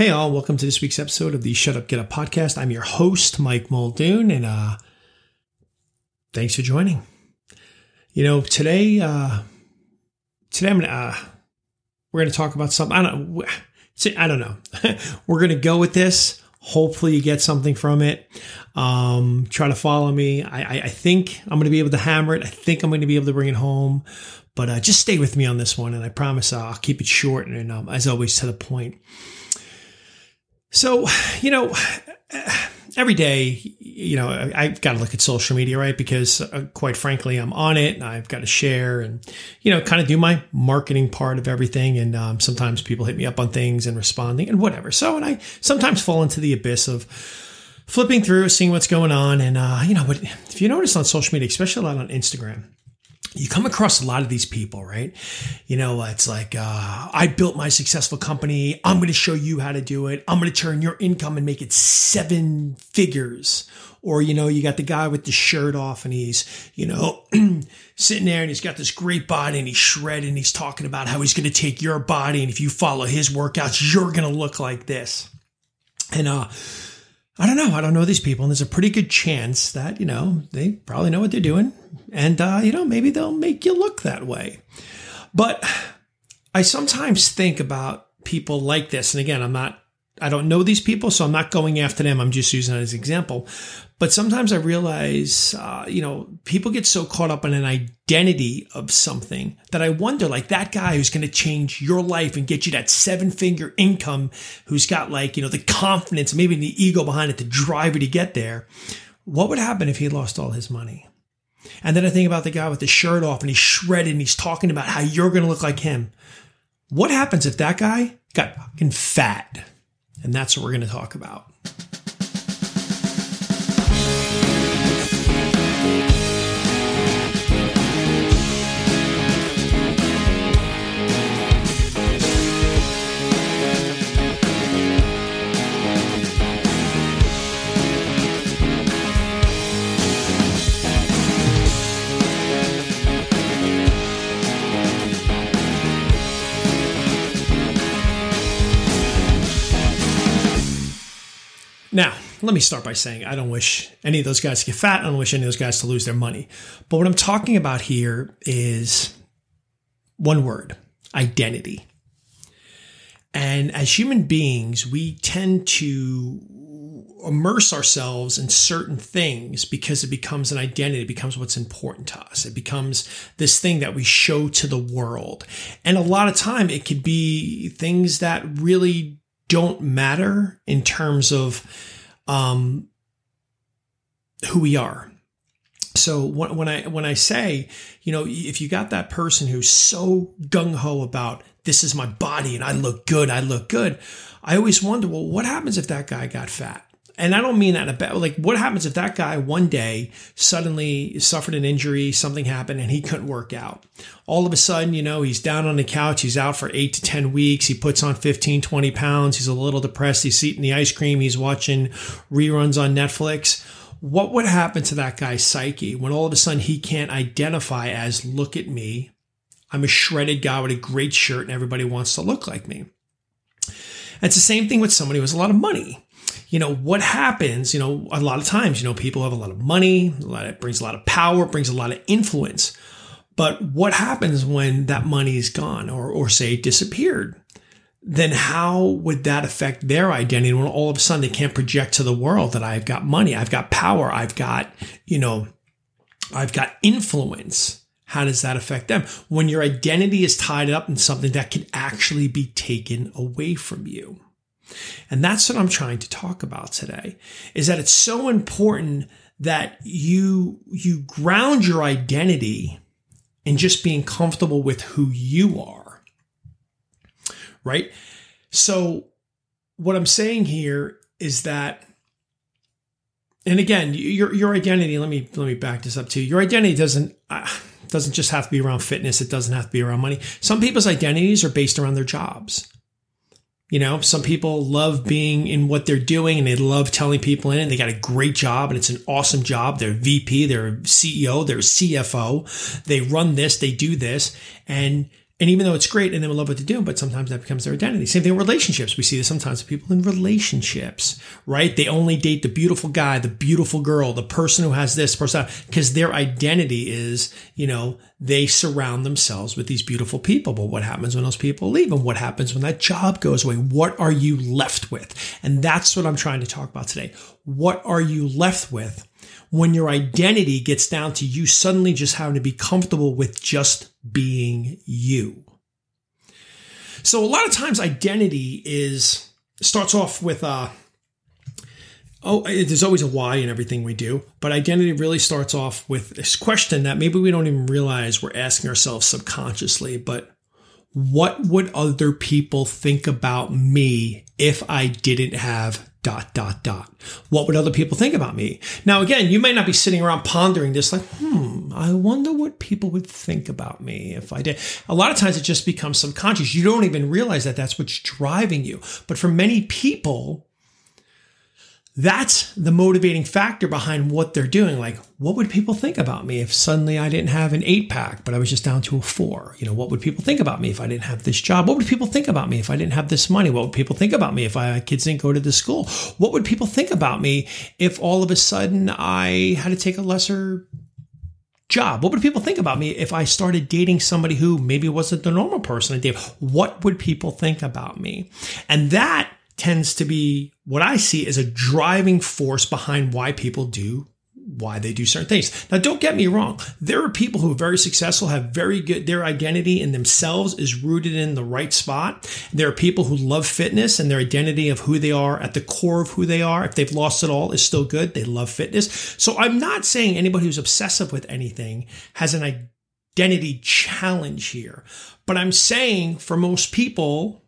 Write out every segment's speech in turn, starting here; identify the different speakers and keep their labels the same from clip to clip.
Speaker 1: Hey, all, welcome to this week's episode of the Shut Up Get Up podcast. I'm your host, Mike Muldoon, and uh, thanks for joining. You know, today, uh, today I'm gonna, uh, we're gonna talk about something. I don't, I don't know. we're gonna go with this. Hopefully, you get something from it. Um, try to follow me. I, I, I think I'm gonna be able to hammer it. I think I'm gonna be able to bring it home. But uh, just stay with me on this one, and I promise I'll keep it short and, um, as always, to the point. So, you know, every day, you know, I, have got to look at social media, right? Because uh, quite frankly, I'm on it and I've got to share and, you know, kind of do my marketing part of everything. And um, sometimes people hit me up on things and responding and whatever. So, and I sometimes fall into the abyss of, flipping through, seeing what's going on. And, uh, you know, but if you notice on social media, especially a lot on Instagram, you come across a lot of these people, right? You know, it's like, uh, I built my successful company. I'm going to show you how to do it. I'm going to turn your income and make it seven figures. Or, you know, you got the guy with the shirt off and he's, you know, sitting there and he's got this great body and he's shredded and he's talking about how he's going to take your body. And if you follow his workouts, you're going to look like this. And, uh, I don't know. I don't know these people. And there's a pretty good chance that, you know, they probably know what they're doing. And, uh, you know, maybe they'll make you look that way. But I sometimes think about people like this. And again, I'm not I don't know these people, so I'm not going after them. I'm just using it as an example. But sometimes I realize, uh, you know, people get so caught up in an identity of something that I wonder, like that guy who's going to change your life and get you that seven figure income, who's got like, you know, the confidence, maybe the ego behind it to drive you to get there. What would happen if he lost all his money? And then I think about the guy with the shirt off and he's shredded and he's talking about how you're going to look like him. What happens if that guy got fucking fat? And that's what we're going to talk about. Let me start by saying I don't wish any of those guys to get fat. I don't wish any of those guys to lose their money. But what I'm talking about here is one word identity. And as human beings, we tend to immerse ourselves in certain things because it becomes an identity, it becomes what's important to us. It becomes this thing that we show to the world. And a lot of time it could be things that really don't matter in terms of um, who we are. So when I when I say, you know, if you got that person who's so gung ho about this is my body and I look good, I look good, I always wonder, well, what happens if that guy got fat? And I don't mean that in a bad like what happens if that guy one day suddenly suffered an injury, something happened and he couldn't work out. All of a sudden, you know, he's down on the couch, he's out for 8 to 10 weeks, he puts on 15, 20 pounds, he's a little depressed, he's eating the ice cream, he's watching reruns on Netflix. What would happen to that guy's psyche when all of a sudden he can't identify as look at me, I'm a shredded guy with a great shirt and everybody wants to look like me. It's the same thing with somebody who has a lot of money you know, what happens, you know, a lot of times, you know, people have a lot of money, a lot, it brings a lot of power, brings a lot of influence. But what happens when that money is gone or, or say disappeared? Then how would that affect their identity when all of a sudden they can't project to the world that I've got money, I've got power, I've got, you know, I've got influence? How does that affect them? When your identity is tied up in something that can actually be taken away from you. And that's what I'm trying to talk about today is that it's so important that you you ground your identity in just being comfortable with who you are. Right? So what I'm saying here is that and again, your your identity, let me let me back this up too. Your identity doesn't uh, doesn't just have to be around fitness, it doesn't have to be around money. Some people's identities are based around their jobs. You know, some people love being in what they're doing and they love telling people in it. They got a great job and it's an awesome job. They're VP, they're CEO, they're CFO. They run this, they do this. And And even though it's great and they love what they do, but sometimes that becomes their identity. Same thing with relationships. We see this sometimes with people in relationships, right? They only date the beautiful guy, the beautiful girl, the person who has this person, because their identity is, you know, they surround themselves with these beautiful people. But what happens when those people leave? And what happens when that job goes away? What are you left with? And that's what I'm trying to talk about today. What are you left with when your identity gets down to you suddenly just having to be comfortable with just being you. So a lot of times identity is starts off with uh oh there's always a why in everything we do, but identity really starts off with this question that maybe we don't even realize we're asking ourselves subconsciously, but what would other people think about me if I didn't have dot, dot, dot. What would other people think about me? Now, again, you may not be sitting around pondering this like, hmm, I wonder what people would think about me if I did. A lot of times it just becomes subconscious. You don't even realize that that's what's driving you. But for many people, that's the motivating factor behind what they're doing. Like, what would people think about me if suddenly I didn't have an eight pack, but I was just down to a four? You know, what would people think about me if I didn't have this job? What would people think about me if I didn't have this money? What would people think about me if my kids didn't go to the school? What would people think about me if all of a sudden I had to take a lesser job? What would people think about me if I started dating somebody who maybe wasn't the normal person I date? What would people think about me? And that tends to be what I see as a driving force behind why people do why they do certain things. Now, don't get me wrong. There are people who are very successful, have very good, their identity in themselves is rooted in the right spot. There are people who love fitness and their identity of who they are at the core of who they are. If they've lost it all is still good. They love fitness. So I'm not saying anybody who's obsessive with anything has an identity challenge here, but I'm saying for most people,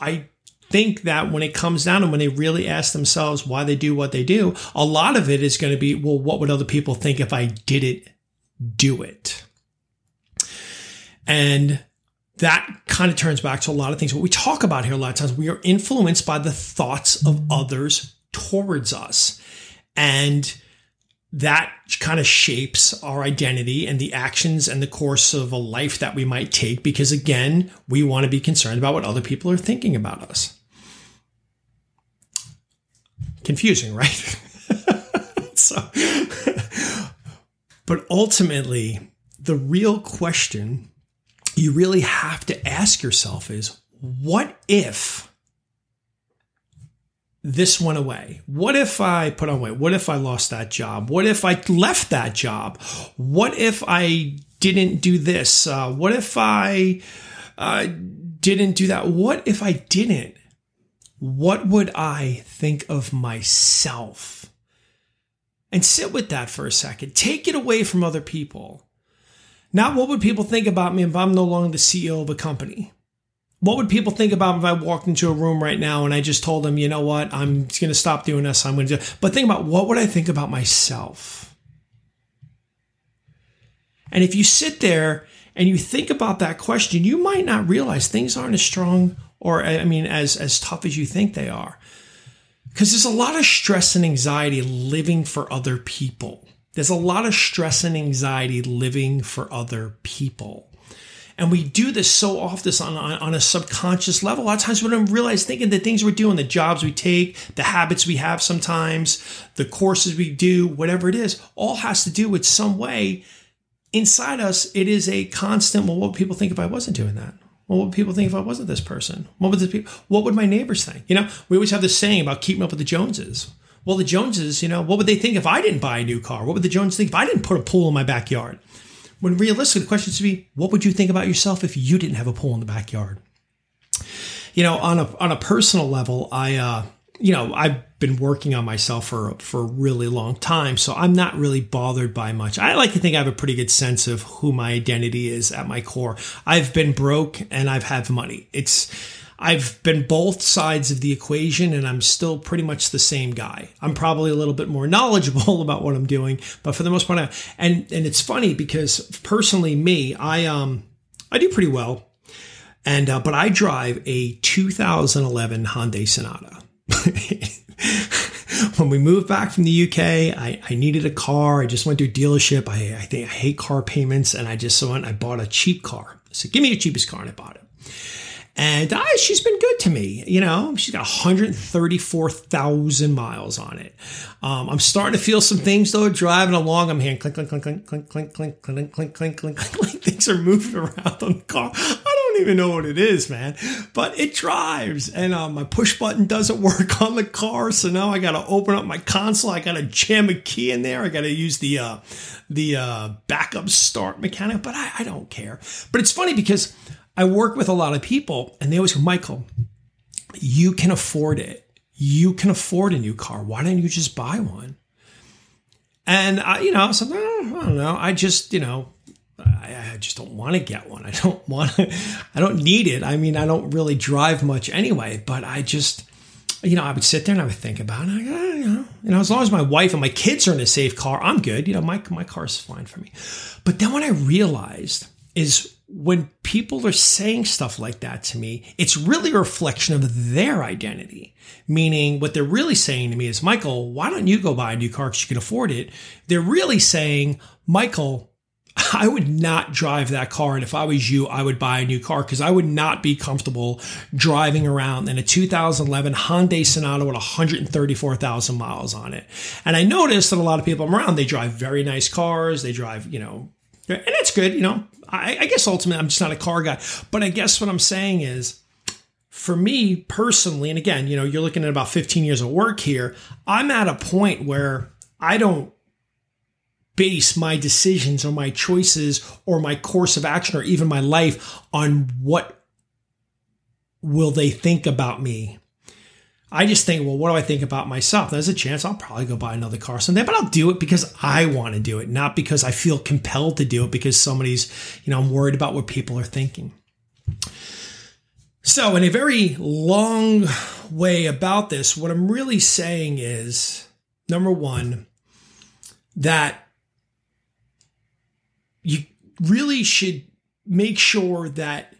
Speaker 1: I think that when it comes down and when they really ask themselves why they do what they do, a lot of it is going to be, well, what would other people think if I didn't do it? And that kind of turns back to a lot of things. What we talk about here a lot of times, we are influenced by the thoughts of others towards us. And that kind of shapes our identity and the actions and the course of a life that we might take because again we want to be concerned about what other people are thinking about us confusing, right? so, but ultimately, the real question you really have to ask yourself is what if this went away? What if I put on weight? What if I lost that job? What if I left that job? What if I didn't do this? Uh, what if I uh, didn't do that? What if I didn't? What would I think of myself? And sit with that for a second. Take it away from other people. Not what would people think about me if I'm no longer the CEO of a company? What would people think about if I walked into a room right now and I just told them, you know what, I'm going to stop doing this. I'm going to do. But think about what would I think about myself? And if you sit there and you think about that question, you might not realize things aren't as strong or I mean, as as tough as you think they are, because there's a lot of stress and anxiety living for other people. There's a lot of stress and anxiety living for other people. And we do this so often on, on a subconscious level. A lot of times we don't realize thinking the things we're doing, the jobs we take, the habits we have sometimes, the courses we do, whatever it is, all has to do with some way inside us. It is a constant, well, what would people think if I wasn't doing that? What would people think if I wasn't this person? What would the people, what would my neighbors think? You know, we always have this saying about keeping up with the Joneses. Well, the Joneses, you know, what would they think if I didn't buy a new car? What would the Joneses think if I didn't put a pool in my backyard? When realistically, the question should be, what would you think about yourself if you didn't have a pool in the backyard? You know, on a on a personal level, I uh, you know, I've been working on myself for for a really long time, so I'm not really bothered by much. I like to think I have a pretty good sense of who my identity is at my core. I've been broke and I've had money. It's I've been both sides of the equation and I'm still pretty much the same guy. I'm probably a little bit more knowledgeable about what I'm doing, but for the most part, I, and and it's funny because personally, me, I um I do pretty well, and uh, but I drive a 2011 Hyundai Sonata. When we moved back from the UK, I, I, needed a car. I just went to a dealership. I, I think I hate car payments, and I just went. I bought a cheap car. I said, give me your cheapest car. And I bought it. And uh, she's been good to me. You know, she's got 134,000 miles on it. Um, I'm starting to feel some things though. Driving along, I'm hearing clink, clink, clink, clink, clink, clink, clink, clink, clink, clink, clink, clink. Things are moving around on the car. Even know what it is, man. But it drives, and um, my push button doesn't work on the car. So now I got to open up my console. I got to jam a key in there. I got to use the uh, the uh, backup start mechanic. But I, I don't care. But it's funny because I work with a lot of people and they always go, Michael, you can afford it. You can afford a new car. Why don't you just buy one? And I, you know, I I don't know. I just, you know, I, I just don't want to get one. I don't want to, I don't need it. I mean, I don't really drive much anyway, but I just, you know, I would sit there and I would think about it. I you know, you know, as long as my wife and my kids are in a safe car, I'm good. You know, my my car's fine for me. But then what I realized is when people are saying stuff like that to me, it's really a reflection of their identity. Meaning, what they're really saying to me is, Michael, why don't you go buy a new car because you can afford it? They're really saying, Michael, I would not drive that car. And if I was you, I would buy a new car because I would not be comfortable driving around in a 2011 Hyundai Sonata with 134,000 miles on it. And I noticed that a lot of people I'm around, they drive very nice cars. They drive, you know, and that's good. You know, I, I guess ultimately I'm just not a car guy. But I guess what I'm saying is, for me personally, and again, you know, you're looking at about 15 years of work here. I'm at a point where I don't base my decisions or my choices or my course of action or even my life on what will they think about me I just think, well, what do I think about myself? There's a chance I'll probably go buy another car someday, but I'll do it because I want to do it, not because I feel compelled to do it because somebody's, you know, I'm worried about what people are thinking. So, in a very long way about this, what I'm really saying is number one, that you really should make sure that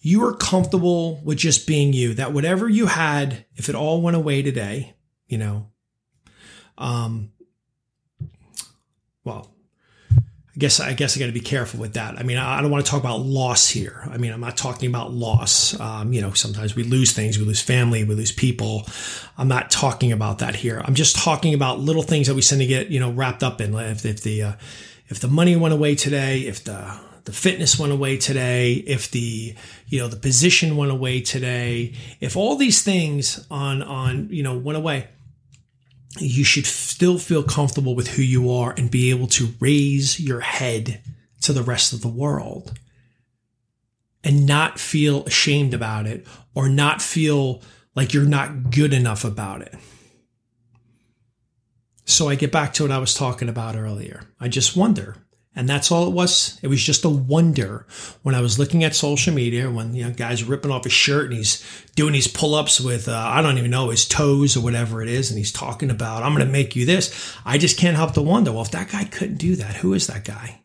Speaker 1: you are comfortable with just being you, that whatever you had, if it all went away today, you know, um, well, I guess I guess I got to be careful with that. I mean, I don't want to talk about loss here. I mean, I'm not talking about loss. Um, you know, sometimes we lose things, we lose family, we lose people. I'm not talking about that here. I'm just talking about little things that we tend to get you know wrapped up in. If, if the uh, if the money went away today, if the the fitness went away today, if the you know the position went away today, if all these things on on you know went away, you should still feel comfortable with who you are and be able to raise your head to the rest of the world and not feel ashamed about it or not feel like you're not good enough about it. So I get back to what I was talking about earlier. I just wonder and that's all it was. It was just a wonder when I was looking at social media when you know guys ripping off his shirt and he's doing these pull-ups with uh, I don't even know his toes or whatever it is, and he's talking about I'm going to make you this. I just can't help to wonder. Well, if that guy couldn't do that, who is that guy?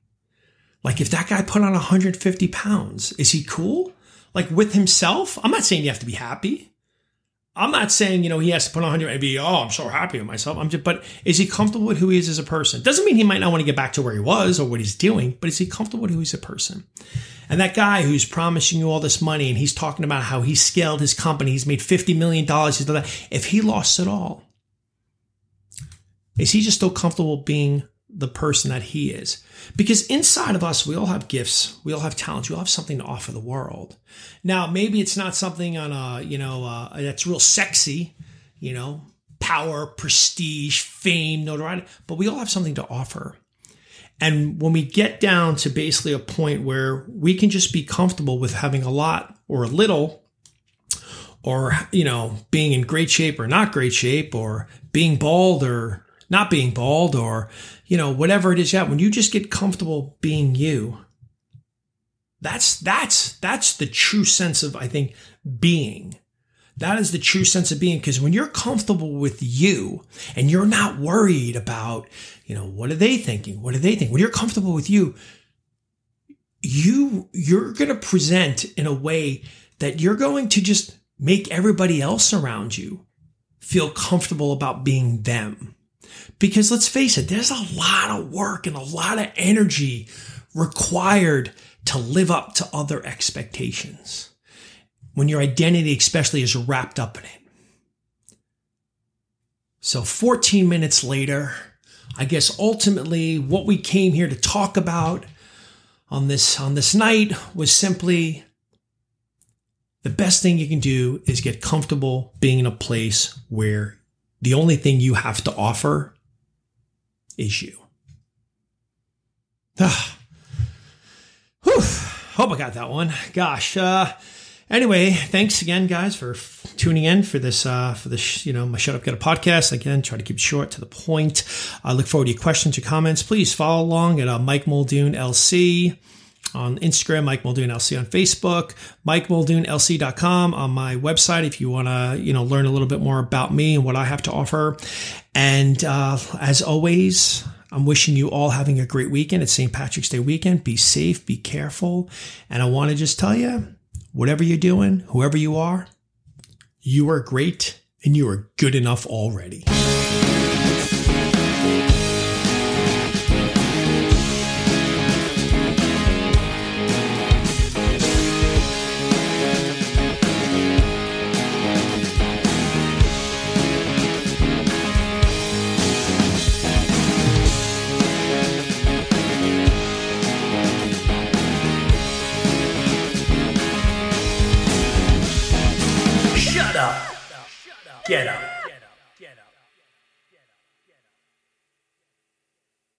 Speaker 1: Like if that guy put on 150 pounds, is he cool? Like with himself? I'm not saying you have to be happy. I'm not saying, you know, he has to put on 100 and be, oh, I'm so happy with myself. I'm just, but is he comfortable with who he is as a person? Doesn't mean he might not want to get back to where he was or what he's doing, but is he comfortable with who he's a person? And that guy who's promising you all this money and he's talking about how he scaled his company, he's made $50 million, if he lost it all, is he just still comfortable being the person that he is. Because inside of us, we all have gifts, we all have talents, we all have something to offer the world. Now, maybe it's not something on a, you know, uh, that's real sexy, you know, power, prestige, fame, notoriety, but we all have something to offer. And when we get down to basically a point where we can just be comfortable with having a lot or a little, or, you know, being in great shape or not great shape, or being bald or not being bald, or, you know, whatever it is, yeah, when you just get comfortable being you, that's that's that's the true sense of I think being. That is the true sense of being because when you're comfortable with you and you're not worried about, you know, what are they thinking? What do they think? When you're comfortable with you, you you're going to present in a way that you're going to just make everybody else around you feel comfortable about being them. Because let's face it, there's a lot of work and a lot of energy required to live up to other expectations. When your identity, especially, is wrapped up in it. So 14 minutes later, I guess ultimately what we came here to talk about on this on this night was simply the best thing you can do is get comfortable being in a place where the only thing you have to offer is you. Ah. Whew. Hope I got that one. Gosh. Uh, anyway, thanks again, guys, for f- tuning in for this, uh, for this, you know, my Shut Up Get a podcast. Again, try to keep it short to the point. I look forward to your questions, your comments. Please follow along at uh, Mike Muldoon LC on Instagram, Mike Muldoon LC on Facebook, MikeMuldoonLC.com on my website if you want to, you know, learn a little bit more about me and what I have to offer. And uh, as always, I'm wishing you all having a great weekend. It's St. Patrick's Day weekend. Be safe, be careful. And I want to just tell you, whatever you're doing, whoever you are, you are great and you are good enough already.